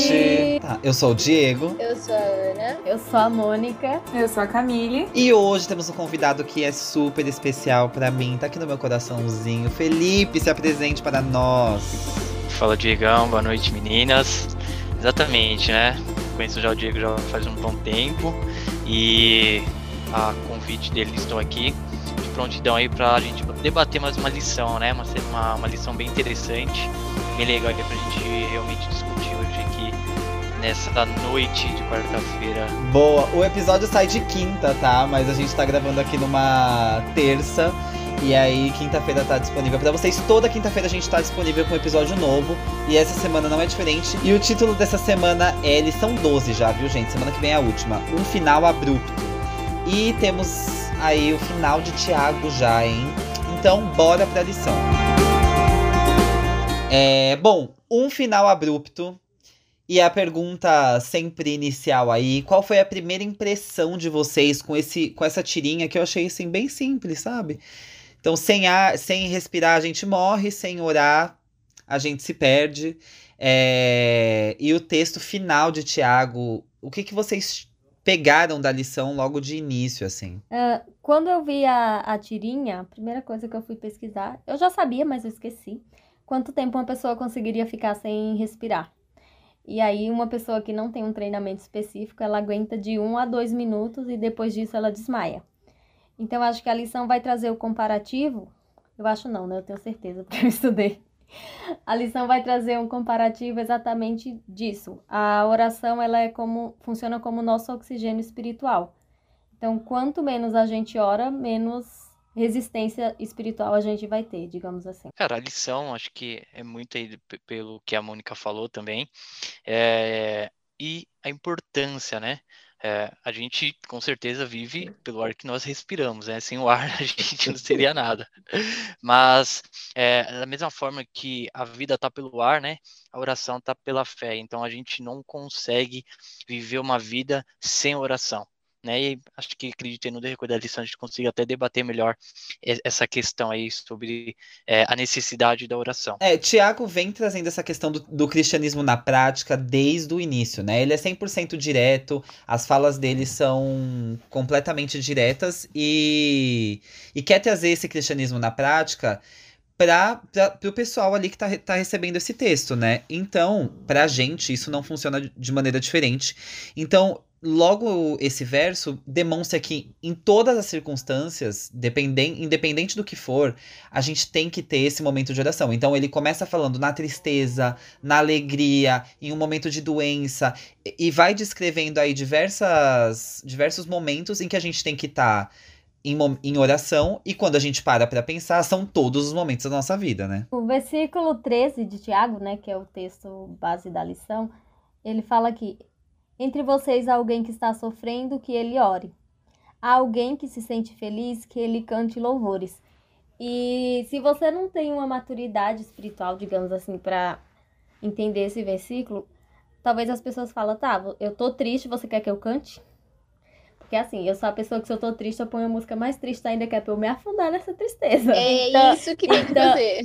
gente! Tá, eu sou o Diego. Eu sou a Ana. Eu sou a Mônica. Eu sou a Camille. E hoje temos um convidado que é super especial para mim, tá aqui no meu coraçãozinho. Felipe, se apresente para nós. Fala, Diegão. Boa noite, meninas. Exatamente, né? Conheço já o Diego já faz um bom tempo e a convite dele estou aqui de prontidão aí para a gente debater mais uma lição, né? Uma, uma, uma lição bem interessante, bem legal para a gente realmente discutir hoje aqui nessa noite de quarta-feira. Boa, o episódio sai de quinta, tá? Mas a gente tá gravando aqui numa terça. E aí, quinta-feira tá disponível para vocês. Toda quinta-feira a gente tá disponível com um episódio novo. E essa semana não é diferente. E o título dessa semana é Eles são 12 já, viu, gente? Semana que vem é a última. Um final abrupto. E temos aí o final de Tiago já, hein? Então, bora pra lição. É, bom, um final abrupto. E a pergunta sempre inicial aí, qual foi a primeira impressão de vocês com esse com essa tirinha que eu achei assim bem simples, sabe? Então, sem ar, sem respirar a gente morre, sem orar a gente se perde. É... E o texto final de Tiago, o que, que vocês pegaram da lição logo de início, assim? Uh, quando eu vi a, a tirinha, a primeira coisa que eu fui pesquisar, eu já sabia, mas eu esqueci, quanto tempo uma pessoa conseguiria ficar sem respirar. E aí, uma pessoa que não tem um treinamento específico, ela aguenta de um a dois minutos e depois disso ela desmaia. Então, acho que a lição vai trazer o comparativo. Eu acho não, né? Eu tenho certeza, porque eu estudei. A lição vai trazer um comparativo exatamente disso. A oração, ela é como funciona como nosso oxigênio espiritual. Então, quanto menos a gente ora, menos resistência espiritual a gente vai ter, digamos assim. Cara, a lição, acho que é muito aí pelo que a Mônica falou também, é, e a importância, né? É, a gente com certeza vive pelo ar que nós respiramos, né? Sem o ar a gente não seria nada. Mas é, da mesma forma que a vida está pelo ar, né? A oração está pela fé. Então a gente não consegue viver uma vida sem oração né? E acho que acreditei no decorrer da lição a gente consiga até debater melhor essa questão aí sobre é, a necessidade da oração. É, Tiago vem trazendo essa questão do, do, cristianismo na prática desde o início, né? Ele é 100% direto, as falas dele são completamente diretas e, e quer trazer esse cristianismo na prática para o pessoal ali que está tá recebendo esse texto, né? Então, para a gente, isso não funciona de maneira diferente. Então, logo esse verso demonstra que em todas as circunstâncias, dependem, independente do que for, a gente tem que ter esse momento de oração. Então ele começa falando na tristeza, na alegria, em um momento de doença e vai descrevendo aí diversas diversos momentos em que a gente tem que estar tá em, em oração e quando a gente para para pensar, são todos os momentos da nossa vida, né? O versículo 13 de Tiago, né, que é o texto base da lição, ele fala que entre vocês há alguém que está sofrendo, que ele ore. Há alguém que se sente feliz, que ele cante louvores. E se você não tem uma maturidade espiritual, digamos assim, para entender esse versículo, talvez as pessoas falem, tá, eu tô triste, você quer que eu cante? Porque assim, eu sou a pessoa que se eu tô triste, eu ponho a música mais triste ainda, que é pra eu me afundar nessa tristeza. É então, isso que tem que então... fazer.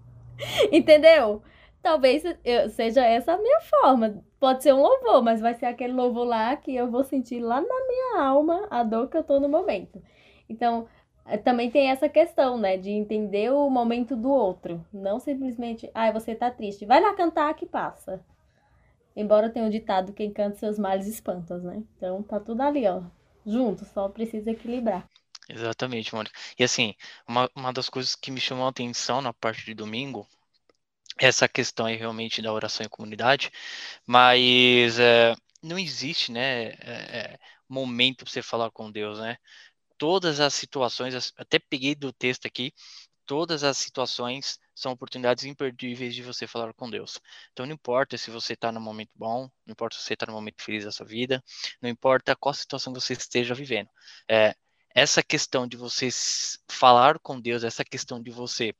Entendeu? Talvez eu, seja essa a minha forma Pode ser um louvor, mas vai ser aquele louvor lá que eu vou sentir lá na minha alma a dor que eu tô no momento. Então, eh, também tem essa questão, né, de entender o momento do outro. Não simplesmente, ai, ah, você tá triste, vai lá cantar que passa. Embora tenha o ditado, quem canta seus males espantas, né? Então, tá tudo ali, ó, junto, só precisa equilibrar. Exatamente, Mônica. E assim, uma, uma das coisas que me chamou a atenção na parte de domingo essa questão aí realmente da oração em comunidade, mas é, não existe, né, é, momento para você falar com Deus, né? Todas as situações, até peguei do texto aqui, todas as situações são oportunidades imperdíveis de você falar com Deus. Então não importa se você está no momento bom, não importa se você está no momento feliz da sua vida, não importa qual situação você esteja vivendo. É, essa questão de você falar com Deus, essa questão de você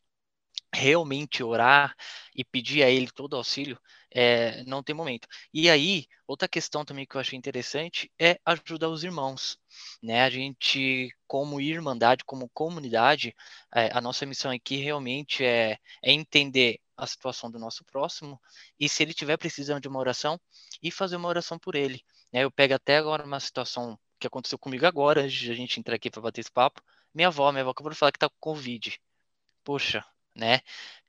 realmente orar e pedir a ele todo auxílio, é, não tem momento. E aí, outra questão também que eu achei interessante é ajudar os irmãos. Né? A gente, como irmandade, como comunidade, é, a nossa missão aqui realmente é, é entender a situação do nosso próximo e se ele tiver precisando de uma oração, e fazer uma oração por ele. Né? Eu pego até agora uma situação que aconteceu comigo agora, antes de a gente entrar aqui para bater esse papo. Minha avó, minha avó acabou de falar que tá com Covid. Poxa, né?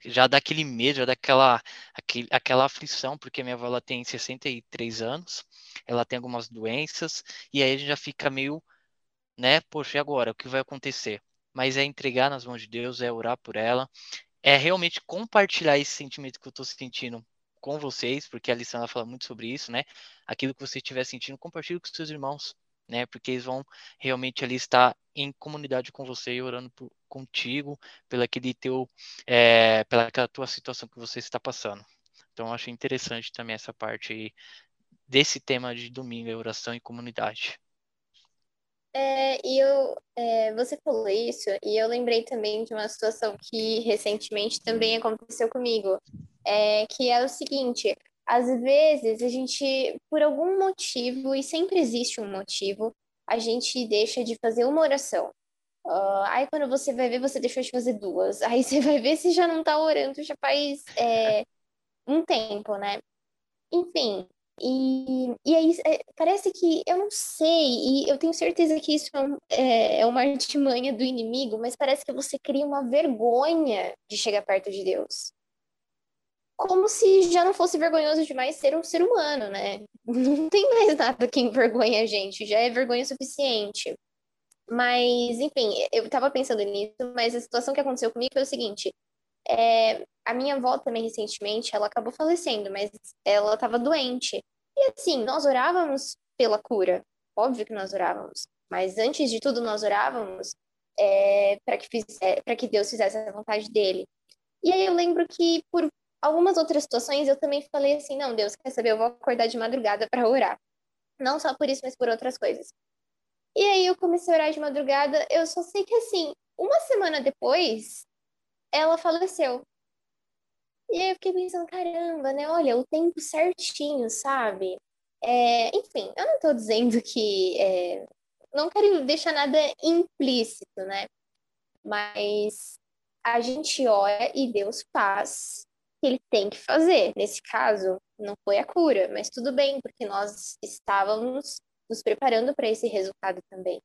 Já dá aquele medo, já dá aquela, aquele, aquela aflição, porque minha avó ela tem 63 anos, ela tem algumas doenças, e aí a gente já fica meio, né? Poxa, e agora? O que vai acontecer? Mas é entregar nas mãos de Deus, é orar por ela, é realmente compartilhar esse sentimento que eu estou sentindo com vocês, porque a lição ela fala muito sobre isso, né? Aquilo que você estiver sentindo, compartilhe com seus irmãos, né? Porque eles vão realmente ali estar em comunidade com você e orando por, contigo, pela aquele teu, é, pela aquela tua situação que você está passando. Então, eu acho interessante também essa parte desse tema de domingo, oração e comunidade. É, e eu, é, você falou isso, e eu lembrei também de uma situação que recentemente também aconteceu comigo, é, que é o seguinte, às vezes a gente, por algum motivo, e sempre existe um motivo, a gente deixa de fazer uma oração. Uh, aí quando você vai ver, você deixou de fazer duas. Aí você vai ver se já não tá orando já faz é, um tempo, né? Enfim, e, e aí é, parece que eu não sei, e eu tenho certeza que isso é, é, é uma artimanha do inimigo, mas parece que você cria uma vergonha de chegar perto de Deus. Como se já não fosse vergonhoso demais ser um ser humano, né? Não tem mais nada que envergonha a gente, já é vergonha suficiente. Mas, enfim, eu estava pensando nisso, mas a situação que aconteceu comigo foi o seguinte: é, a minha avó também, recentemente, ela acabou falecendo, mas ela estava doente. E assim, nós orávamos pela cura. Óbvio que nós orávamos. Mas antes de tudo, nós orávamos é, para que, é, que Deus fizesse a vontade dele. E aí eu lembro que por algumas outras situações eu também falei assim: não, Deus, quer saber? Eu vou acordar de madrugada para orar. Não só por isso, mas por outras coisas. E aí eu comecei a orar de madrugada. Eu só sei que assim, uma semana depois, ela faleceu. E aí eu fiquei pensando, caramba, né? Olha, o tempo certinho, sabe? É, enfim, eu não tô dizendo que. É, não quero deixar nada implícito, né? Mas a gente ora e Deus faz que ele tem que fazer. Nesse caso, não foi a cura, mas tudo bem, porque nós estávamos nos preparando para esse resultado também.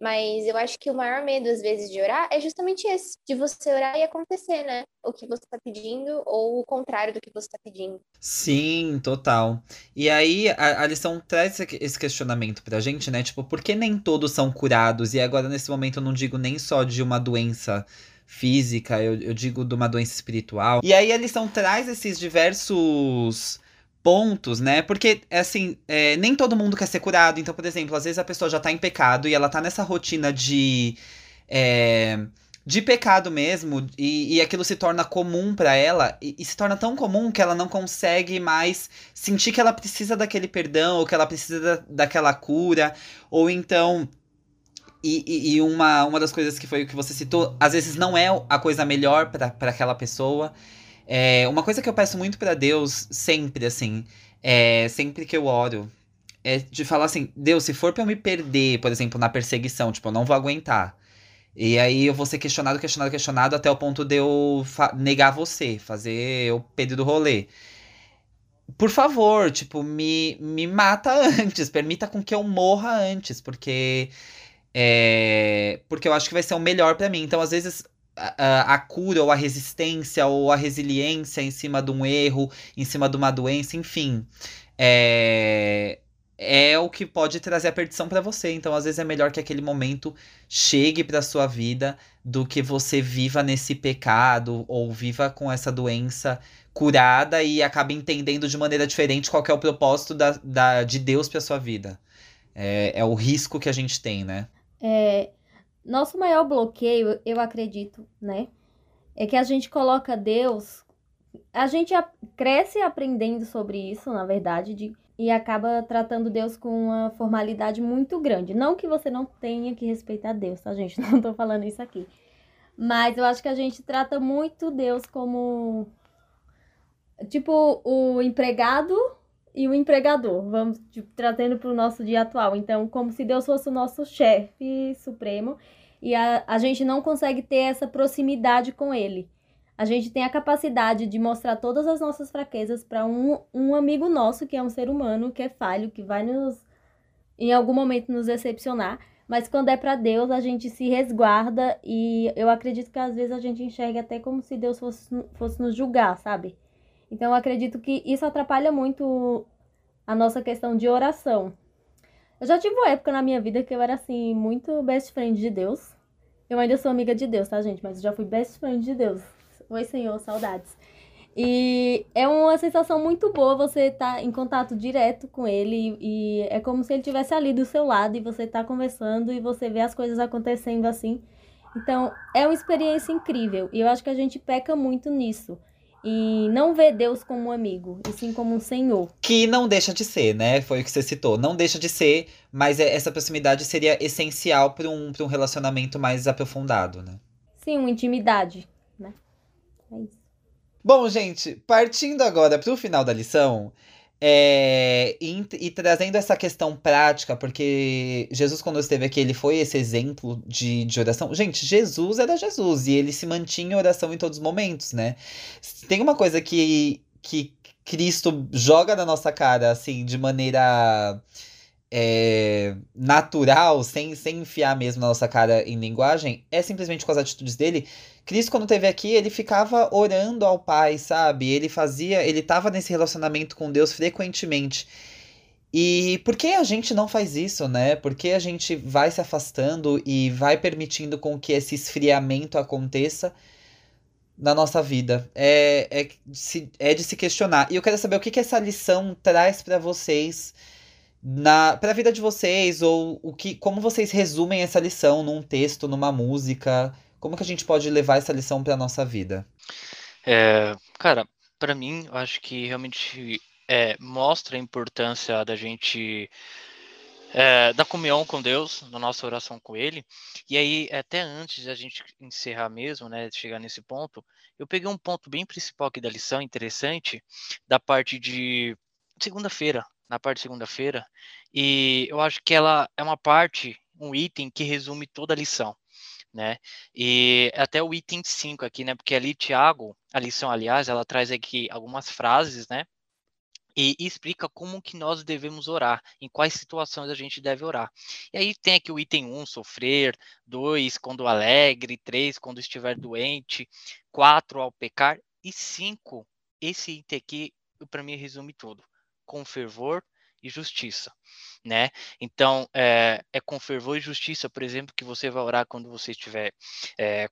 Mas eu acho que o maior medo, às vezes, de orar é justamente esse, de você orar e acontecer, né? O que você está pedindo ou o contrário do que você está pedindo. Sim, total. E aí, a, a lição traz esse questionamento pra gente, né? Tipo, por que nem todos são curados? E agora, nesse momento, eu não digo nem só de uma doença física, eu, eu digo de uma doença espiritual. E aí, a lição traz esses diversos pontos, né? Porque, assim, é, nem todo mundo quer ser curado. Então, por exemplo, às vezes a pessoa já tá em pecado e ela tá nessa rotina de. É, de pecado mesmo, e, e aquilo se torna comum para ela, e, e, se torna tão comum que ela não consegue mais sentir que ela precisa daquele perdão, ou que ela precisa da, daquela cura, ou então. E, e, uma, uma das coisas que foi o que você citou, às vezes não é a coisa melhor para aquela pessoa. É, uma coisa que eu peço muito para Deus, sempre, assim, é, sempre que eu oro, é de falar assim: Deus, se for pra eu me perder, por exemplo, na perseguição, tipo, eu não vou aguentar. E aí eu vou ser questionado, questionado, questionado até o ponto de eu negar você, fazer o Pedro do rolê. Por favor, tipo, me, me mata antes, permita com que eu morra antes, porque é, porque eu acho que vai ser o melhor para mim. Então, às vezes, a, a, cura ou a resistência ou a resiliência em cima de um erro, em cima de uma doença, enfim. É, é o que pode trazer a perdição para você. Então, às vezes é melhor que aquele momento chegue para sua vida do que você viva nesse pecado ou viva com essa doença curada e acabe entendendo de maneira diferente qual é o propósito da, da, de Deus para sua vida. É, é o risco que a gente tem, né? É, nosso maior bloqueio, eu acredito, né? É que a gente coloca Deus. A gente cresce aprendendo sobre isso, na verdade, de, e acaba tratando Deus com uma formalidade muito grande. Não que você não tenha que respeitar Deus, tá, gente? Não tô falando isso aqui. Mas eu acho que a gente trata muito Deus como. Tipo, o empregado e o empregador. Vamos tipo, trazendo para o nosso dia atual. Então, como se Deus fosse o nosso chefe supremo e a, a gente não consegue ter essa proximidade com ele. a gente tem a capacidade de mostrar todas as nossas fraquezas para um, um amigo nosso, que é um ser humano, que é falho, que vai nos, em algum momento, nos decepcionar. Mas quando é para Deus, a gente se resguarda e eu acredito que às vezes a gente enxerga até como se Deus fosse, fosse nos julgar, sabe? Então eu acredito que isso atrapalha muito a nossa questão de oração. Eu já tive uma época na minha vida que eu era assim, muito best friend de Deus. Eu ainda sou amiga de Deus, tá, gente? Mas eu já fui best friend de Deus. Oi, Senhor, saudades. E é uma sensação muito boa você estar tá em contato direto com ele e é como se ele estivesse ali do seu lado e você está conversando e você vê as coisas acontecendo assim. Então, é uma experiência incrível e eu acho que a gente peca muito nisso. E não vê Deus como um amigo, e sim como um senhor. Que não deixa de ser, né? Foi o que você citou. Não deixa de ser, mas é, essa proximidade seria essencial para um, um relacionamento mais aprofundado, né? Sim, uma intimidade. É isso. Bom, gente, partindo agora para o final da lição, é, e, e, trazendo essa questão prática, porque Jesus, quando esteve aqui, ele foi esse exemplo de, de oração. Gente, Jesus era Jesus e ele se mantinha em oração em todos os momentos, né? Tem uma coisa que, que Cristo joga na nossa cara, assim, de maneira é, natural, sem, sem enfiar mesmo na nossa cara em linguagem, é simplesmente com as atitudes dele. Cristo, quando teve aqui, ele ficava orando ao Pai, sabe? Ele fazia, ele tava nesse relacionamento com Deus frequentemente. E por que a gente não faz isso, né? Por que a gente vai se afastando e vai permitindo com que esse esfriamento aconteça na nossa vida? É, é, é de se questionar. E eu quero saber o que, que essa lição traz para vocês na para a vida de vocês ou o que como vocês resumem essa lição num texto, numa música? Como que a gente pode levar essa lição para nossa vida? É, cara, para mim, acho que realmente é, mostra a importância da gente é, da comunhão com Deus, da nossa oração com Ele. E aí, até antes de a gente encerrar mesmo, né, chegar nesse ponto, eu peguei um ponto bem principal aqui da lição, interessante, da parte de segunda-feira, na parte de segunda-feira, e eu acho que ela é uma parte, um item que resume toda a lição, né? E até o item 5 aqui, né? Porque ali, Tiago, a lição, aliás, ela traz aqui algumas frases, né? E explica como que nós devemos orar, em quais situações a gente deve orar. E aí tem aqui o item 1, um, sofrer, 2, quando alegre, 3, quando estiver doente, 4, ao pecar, e 5, esse item aqui, para mim, resume tudo com fervor e justiça, né? Então, é, é, com fervor e justiça, por exemplo, que você vai orar quando você estiver é,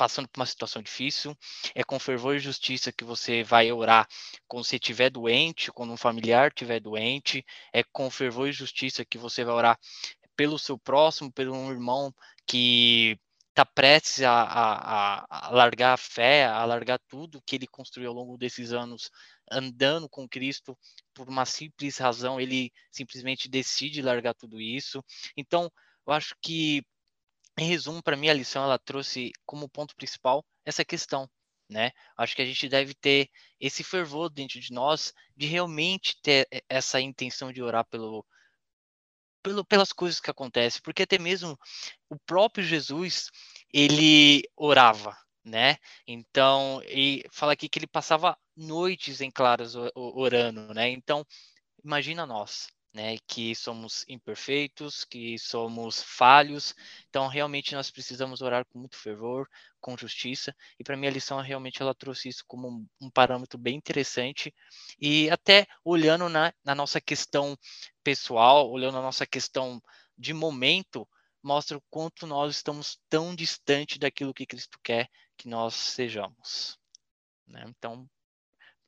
passando por uma situação difícil. É com fervor e justiça que você vai orar quando você estiver doente, quando um familiar estiver doente. É com fervor e justiça que você vai orar pelo seu próximo, pelo um irmão que está prestes a, a, a, largar a fé, a largar tudo que ele construiu ao longo desses anos andando com Cristo por uma simples razão, ele simplesmente decide largar tudo isso. Então, eu acho que, em resumo, para mim a lição ela trouxe como ponto principal essa questão, né? Acho que a gente deve ter esse fervor dentro de nós de realmente ter essa intenção de orar pelo, pelo, pelas coisas que acontecem, porque até mesmo o próprio Jesus ele orava, né? Então, e fala aqui que ele passava noites em claras orando, né? Então, imagina nós, né, que somos imperfeitos, que somos falhos. Então, realmente nós precisamos orar com muito fervor, com justiça. E para mim a lição realmente ela trouxe isso como um, um parâmetro bem interessante. E até olhando na, na nossa questão pessoal, olhando a nossa questão de momento, mostra o quanto nós estamos tão distante daquilo que Cristo quer que nós sejamos. Né? Então,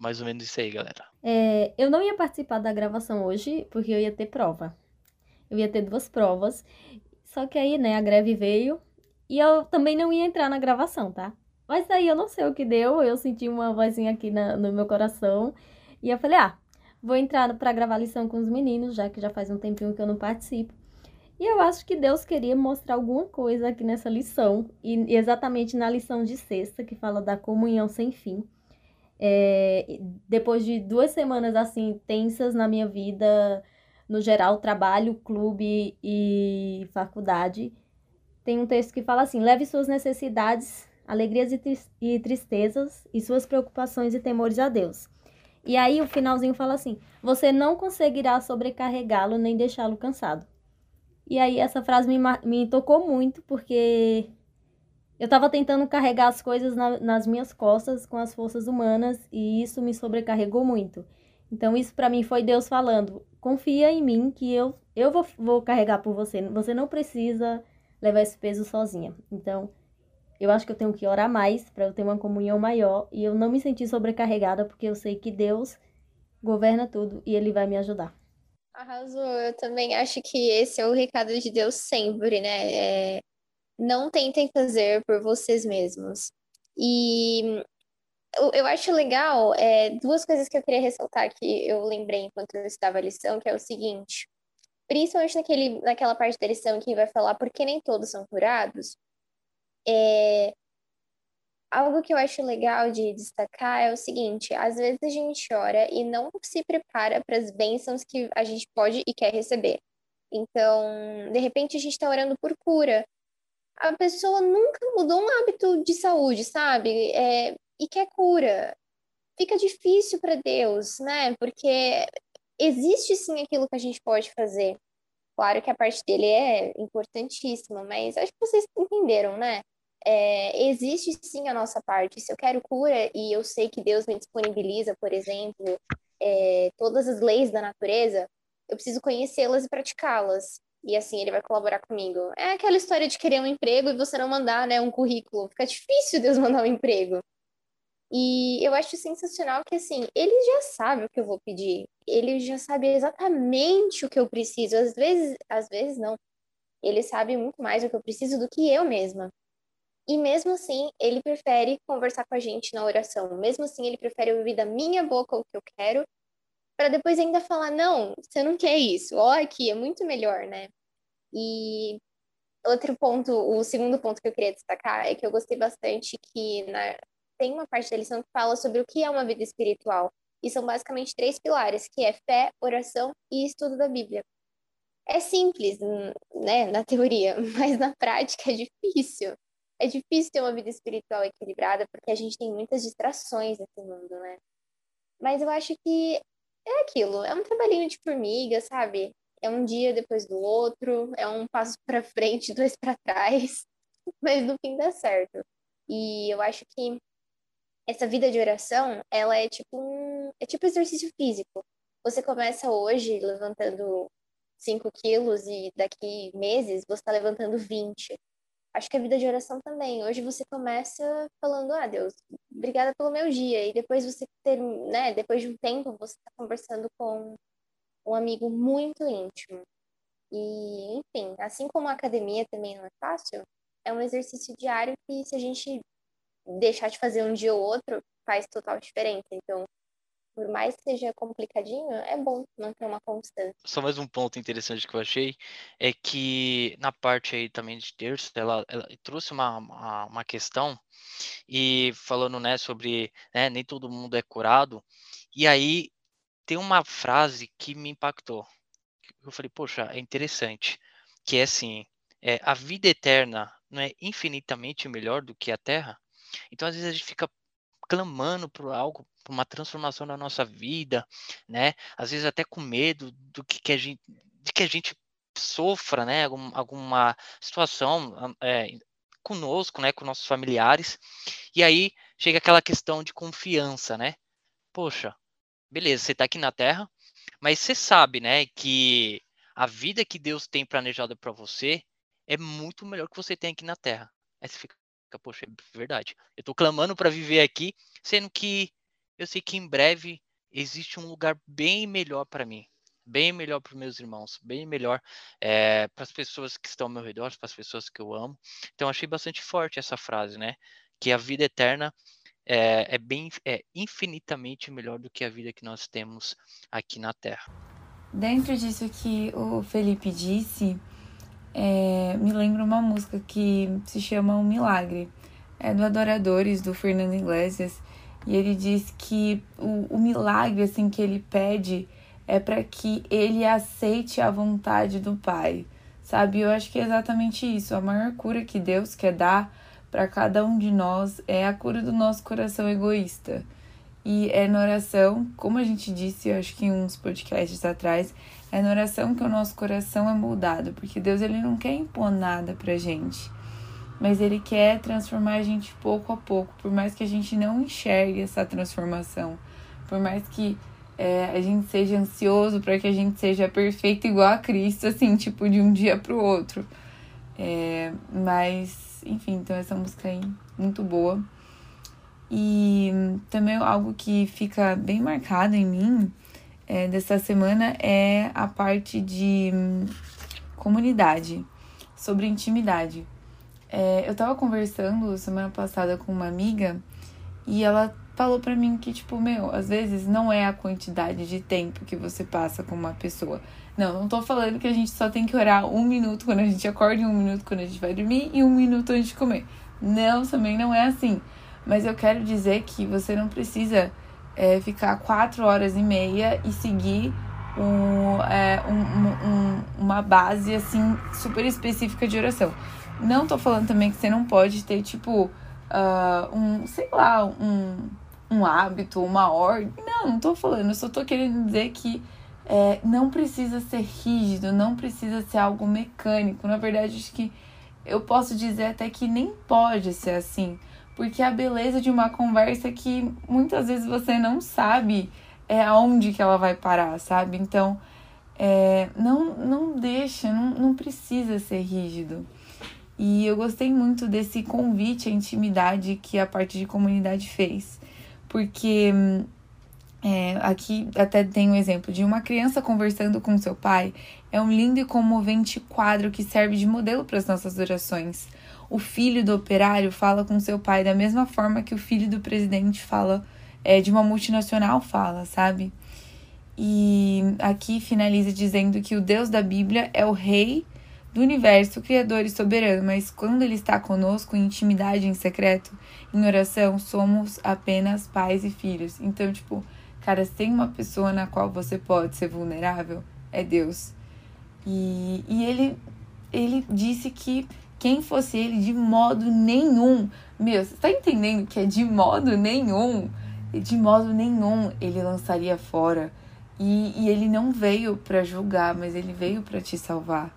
mais ou menos isso aí, galera. É, eu não ia participar da gravação hoje, porque eu ia ter prova. Eu ia ter duas provas. Só que aí, né, a greve veio e eu também não ia entrar na gravação, tá? Mas aí eu não sei o que deu, eu senti uma vozinha aqui na, no meu coração e eu falei, ah, vou entrar para gravar lição com os meninos, já que já faz um tempinho que eu não participo. E eu acho que Deus queria mostrar alguma coisa aqui nessa lição, e exatamente na lição de sexta, que fala da comunhão sem fim. É, depois de duas semanas assim tensas na minha vida, no geral, trabalho, clube e faculdade, tem um texto que fala assim: leve suas necessidades alegrias e tristezas, e suas preocupações e temores a Deus. E aí o finalzinho fala assim: Você não conseguirá sobrecarregá-lo nem deixá-lo cansado. E aí essa frase me, me tocou muito, porque eu estava tentando carregar as coisas na, nas minhas costas com as forças humanas e isso me sobrecarregou muito. Então isso para mim foi Deus falando: confia em mim que eu eu vou, vou carregar por você. Você não precisa levar esse peso sozinha. Então eu acho que eu tenho que orar mais para eu ter uma comunhão maior e eu não me sentir sobrecarregada porque eu sei que Deus governa tudo e Ele vai me ajudar. Arrasou. Eu também acho que esse é o recado de Deus sempre, né? É, não tentem fazer por vocês mesmos. E eu, acho legal é, duas coisas que eu queria ressaltar que eu lembrei enquanto eu estava a lição, que é o seguinte. Principalmente naquele, naquela parte da lição que vai falar por que nem todos são curados. É, algo que eu acho legal de destacar é o seguinte: às vezes a gente ora e não se prepara para as bênçãos que a gente pode e quer receber. Então, de repente, a gente está orando por cura. A pessoa nunca mudou um hábito de saúde, sabe? É, e quer cura. Fica difícil para Deus, né? Porque existe sim aquilo que a gente pode fazer. Claro que a parte dele é importantíssima, mas acho que vocês entenderam, né? é, existe sim a nossa parte. Se eu quero cura e eu sei que Deus me disponibiliza, por exemplo, é, todas as leis da natureza, eu preciso conhecê-las e praticá-las. E assim ele vai colaborar comigo. É aquela história de querer um emprego e você não mandar né, um currículo. Fica difícil Deus mandar um emprego. E eu acho sensacional que, assim, ele já sabe o que eu vou pedir. Ele já sabe exatamente o que eu preciso. Às vezes, às vezes não. Ele sabe muito mais o que eu preciso do que eu mesma. E mesmo assim, ele prefere conversar com a gente na oração. Mesmo assim, ele prefere ouvir da minha boca o que eu quero, para depois ainda falar: não, você não quer isso, ó, aqui, é muito melhor, né? E outro ponto, o segundo ponto que eu queria destacar é que eu gostei bastante que na, tem uma parte da lição que fala sobre o que é uma vida espiritual. E são basicamente três pilares, que é fé, oração e estudo da Bíblia. É simples, né, na teoria, mas na prática é difícil é difícil ter uma vida espiritual equilibrada porque a gente tem muitas distrações nesse mundo, né? Mas eu acho que é aquilo, é um trabalhinho de formiga, sabe? É um dia depois do outro, é um passo para frente, dois para trás, mas no fim dá certo. E eu acho que essa vida de oração, ela é tipo um, é tipo exercício físico. Você começa hoje levantando 5 quilos e daqui meses você está levantando 20 acho que a vida de oração também. Hoje você começa falando, ah, Deus, obrigada pelo meu dia. E depois você ter, né, depois de um tempo, você está conversando com um amigo muito íntimo. E, enfim, assim como a academia também não é fácil, é um exercício diário que se a gente deixar de fazer um dia ou outro, faz total diferença. Então, por mais que seja complicadinho, é bom manter uma constância. Só mais um ponto interessante que eu achei é que na parte aí também de terço, ela, ela trouxe uma, uma, uma, questão e falando né, sobre né, nem todo mundo é curado. E aí tem uma frase que me impactou. Eu falei, poxa, é interessante. Que é assim, é, a vida eterna não é infinitamente melhor do que a terra? Então, às vezes, a gente fica clamando por algo, por uma transformação na nossa vida, né? Às vezes até com medo do que, que a gente, de que a gente sofra, né? Algum, alguma situação é, conosco, né? Com nossos familiares. E aí chega aquela questão de confiança, né? Poxa, beleza, você está aqui na Terra, mas você sabe, né? Que a vida que Deus tem planejada para você é muito melhor que você tem aqui na Terra. Aí você fica, poxa, é verdade. Eu tô clamando para viver aqui, sendo que eu sei que em breve existe um lugar bem melhor para mim, bem melhor para meus irmãos, bem melhor é, para as pessoas que estão ao meu redor, para as pessoas que eu amo. Então achei bastante forte essa frase, né? Que a vida eterna é, é bem, é infinitamente melhor do que a vida que nós temos aqui na Terra. Dentro disso que o Felipe disse, é, me lembra uma música que se chama Um Milagre. É do Adoradores, do Fernando Iglesias. E ele diz que o, o milagre assim que ele pede é para que ele aceite a vontade do Pai. Sabe? Eu acho que é exatamente isso. A maior cura que Deus quer dar para cada um de nós é a cura do nosso coração egoísta. E é na oração, como a gente disse, eu acho que em uns podcasts atrás, é na oração que o nosso coração é moldado, porque Deus ele não quer impor nada pra gente, mas ele quer transformar a gente pouco a pouco, por mais que a gente não enxergue essa transformação, por mais que é, a gente seja ansioso para que a gente seja perfeito igual a Cristo, assim, tipo, de um dia pro outro. É, mas, enfim, então essa música aí, muito boa. E também algo que fica bem marcado em mim é, dessa semana é a parte de hum, comunidade, sobre intimidade. É, eu tava conversando semana passada com uma amiga e ela falou para mim que, tipo, meu, às vezes não é a quantidade de tempo que você passa com uma pessoa. Não, não tô falando que a gente só tem que orar um minuto quando a gente acorda um minuto quando a gente vai dormir e um minuto antes de comer. Não, também não é assim. Mas eu quero dizer que você não precisa é, ficar quatro horas e meia e seguir um, é, um, um, uma base assim super específica de oração. Não tô falando também que você não pode ter, tipo, uh, um, sei lá, um, um hábito, uma ordem. Não, não tô falando. Eu só tô querendo dizer que é, não precisa ser rígido, não precisa ser algo mecânico. Na verdade, acho que eu posso dizer até que nem pode ser assim porque a beleza de uma conversa é que muitas vezes você não sabe é aonde que ela vai parar, sabe? Então, é, não, não deixa, não, não precisa ser rígido. E eu gostei muito desse convite à intimidade que a parte de comunidade fez, porque é, aqui até tem um exemplo de uma criança conversando com seu pai. É um lindo e comovente quadro que serve de modelo para as nossas orações o filho do operário fala com seu pai da mesma forma que o filho do presidente fala, é, de uma multinacional fala, sabe? E aqui finaliza dizendo que o Deus da Bíblia é o rei do universo, criador e soberano, mas quando ele está conosco em intimidade, em secreto, em oração, somos apenas pais e filhos. Então, tipo, cara, se tem uma pessoa na qual você pode ser vulnerável, é Deus. E, e ele, ele disse que quem fosse ele, de modo nenhum. Meu, você tá entendendo que é de modo nenhum? De modo nenhum ele lançaria fora. E, e ele não veio para julgar, mas ele veio para te salvar,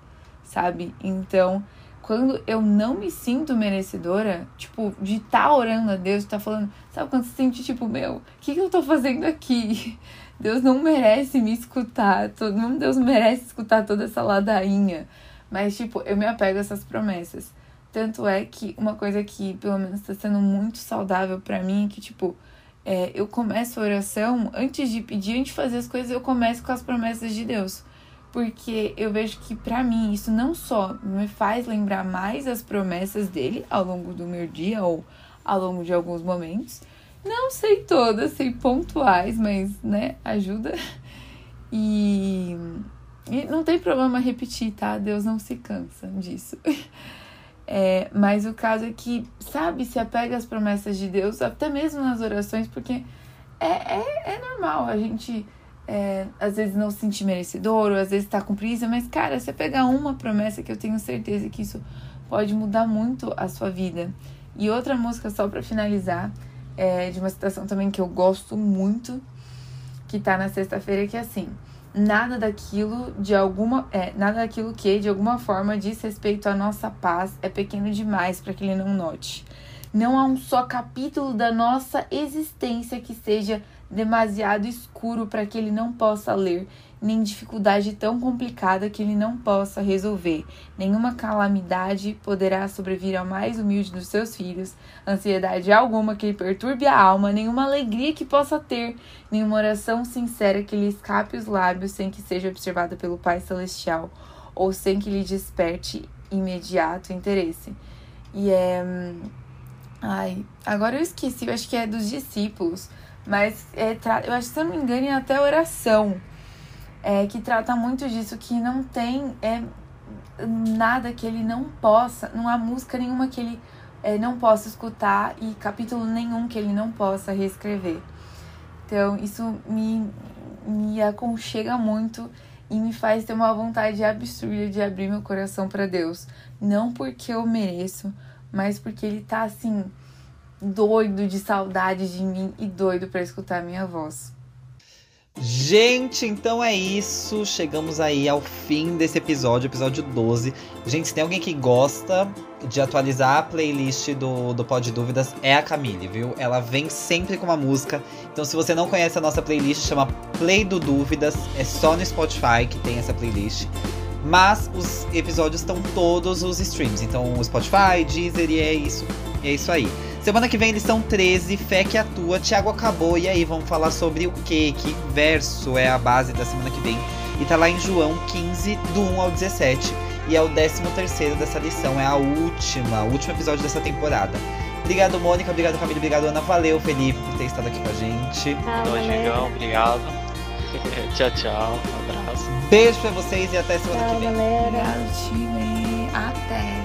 sabe? Então, quando eu não me sinto merecedora, tipo, de estar tá orando a Deus, tá falando, sabe quando você sente, tipo, meu, o que, que eu tô fazendo aqui? Deus não merece me escutar, todo, Deus merece escutar toda essa ladainha. Mas, tipo, eu me apego a essas promessas. Tanto é que uma coisa que, pelo menos, tá sendo muito saudável para mim é que, tipo, é, eu começo a oração, antes de pedir, antes de fazer as coisas, eu começo com as promessas de Deus. Porque eu vejo que, para mim, isso não só me faz lembrar mais as promessas dele ao longo do meu dia ou ao longo de alguns momentos. Não sei todas, sei pontuais, mas, né, ajuda. E e não tem problema repetir, tá? Deus não se cansa disso. É, mas o caso é que, sabe, se apega às promessas de Deus, até mesmo nas orações, porque é, é, é normal a gente é, às vezes não se sentir merecedor, ou às vezes tá com preguiça, mas cara, você pegar uma promessa que eu tenho certeza que isso pode mudar muito a sua vida. E outra música, só para finalizar, é de uma citação também que eu gosto muito, que tá na sexta-feira, que é assim nada daquilo de alguma é, nada daquilo que de alguma forma diz respeito à nossa paz é pequeno demais para que ele não note. Não há um só capítulo da nossa existência que seja demasiado escuro para que ele não possa ler, nem dificuldade tão complicada que ele não possa resolver. Nenhuma calamidade poderá sobrevir ao mais humilde dos seus filhos, ansiedade alguma que lhe perturbe a alma, nenhuma alegria que possa ter, nenhuma oração sincera que lhe escape os lábios sem que seja observada pelo Pai Celestial, ou sem que lhe desperte imediato interesse. E é. Ai, agora eu esqueci, eu acho que é dos discípulos. Mas é, eu acho que se eu não me engano, é até oração. É, que trata muito disso, que não tem é, nada que ele não possa, não há música nenhuma que ele é, não possa escutar e capítulo nenhum que ele não possa reescrever. Então, isso me, me aconchega muito e me faz ter uma vontade absurda de abrir meu coração para Deus. Não porque eu mereço, mas porque ele tá assim doido de saudade de mim e doido para escutar minha voz. Gente, então é isso. Chegamos aí ao fim desse episódio, episódio 12. Gente, se tem alguém que gosta de atualizar a playlist do, do Pod Dúvidas, é a Camille, viu? Ela vem sempre com uma música. Então, se você não conhece a nossa playlist, chama Play do Dúvidas. É só no Spotify que tem essa playlist. Mas os episódios estão todos os streams. Então, o Spotify, Deezer e é isso. É isso aí. Semana que vem eles são 13, Fé que atua, Thiago acabou. E aí, vamos falar sobre o quê? Que verso é a base da semana que vem? E tá lá em João 15, do 1 ao 17. E é o 13 terceiro dessa lição, é a última, o último episódio dessa temporada. Obrigado, Mônica, obrigado, Camila, obrigado, Ana. Valeu, Felipe, por ter estado aqui com a gente. Ah. Diegão, obrigado. tchau, tchau. Um abraço. Beijo pra vocês e até semana Tchau, que vem. galera. Obrigado, time. Até.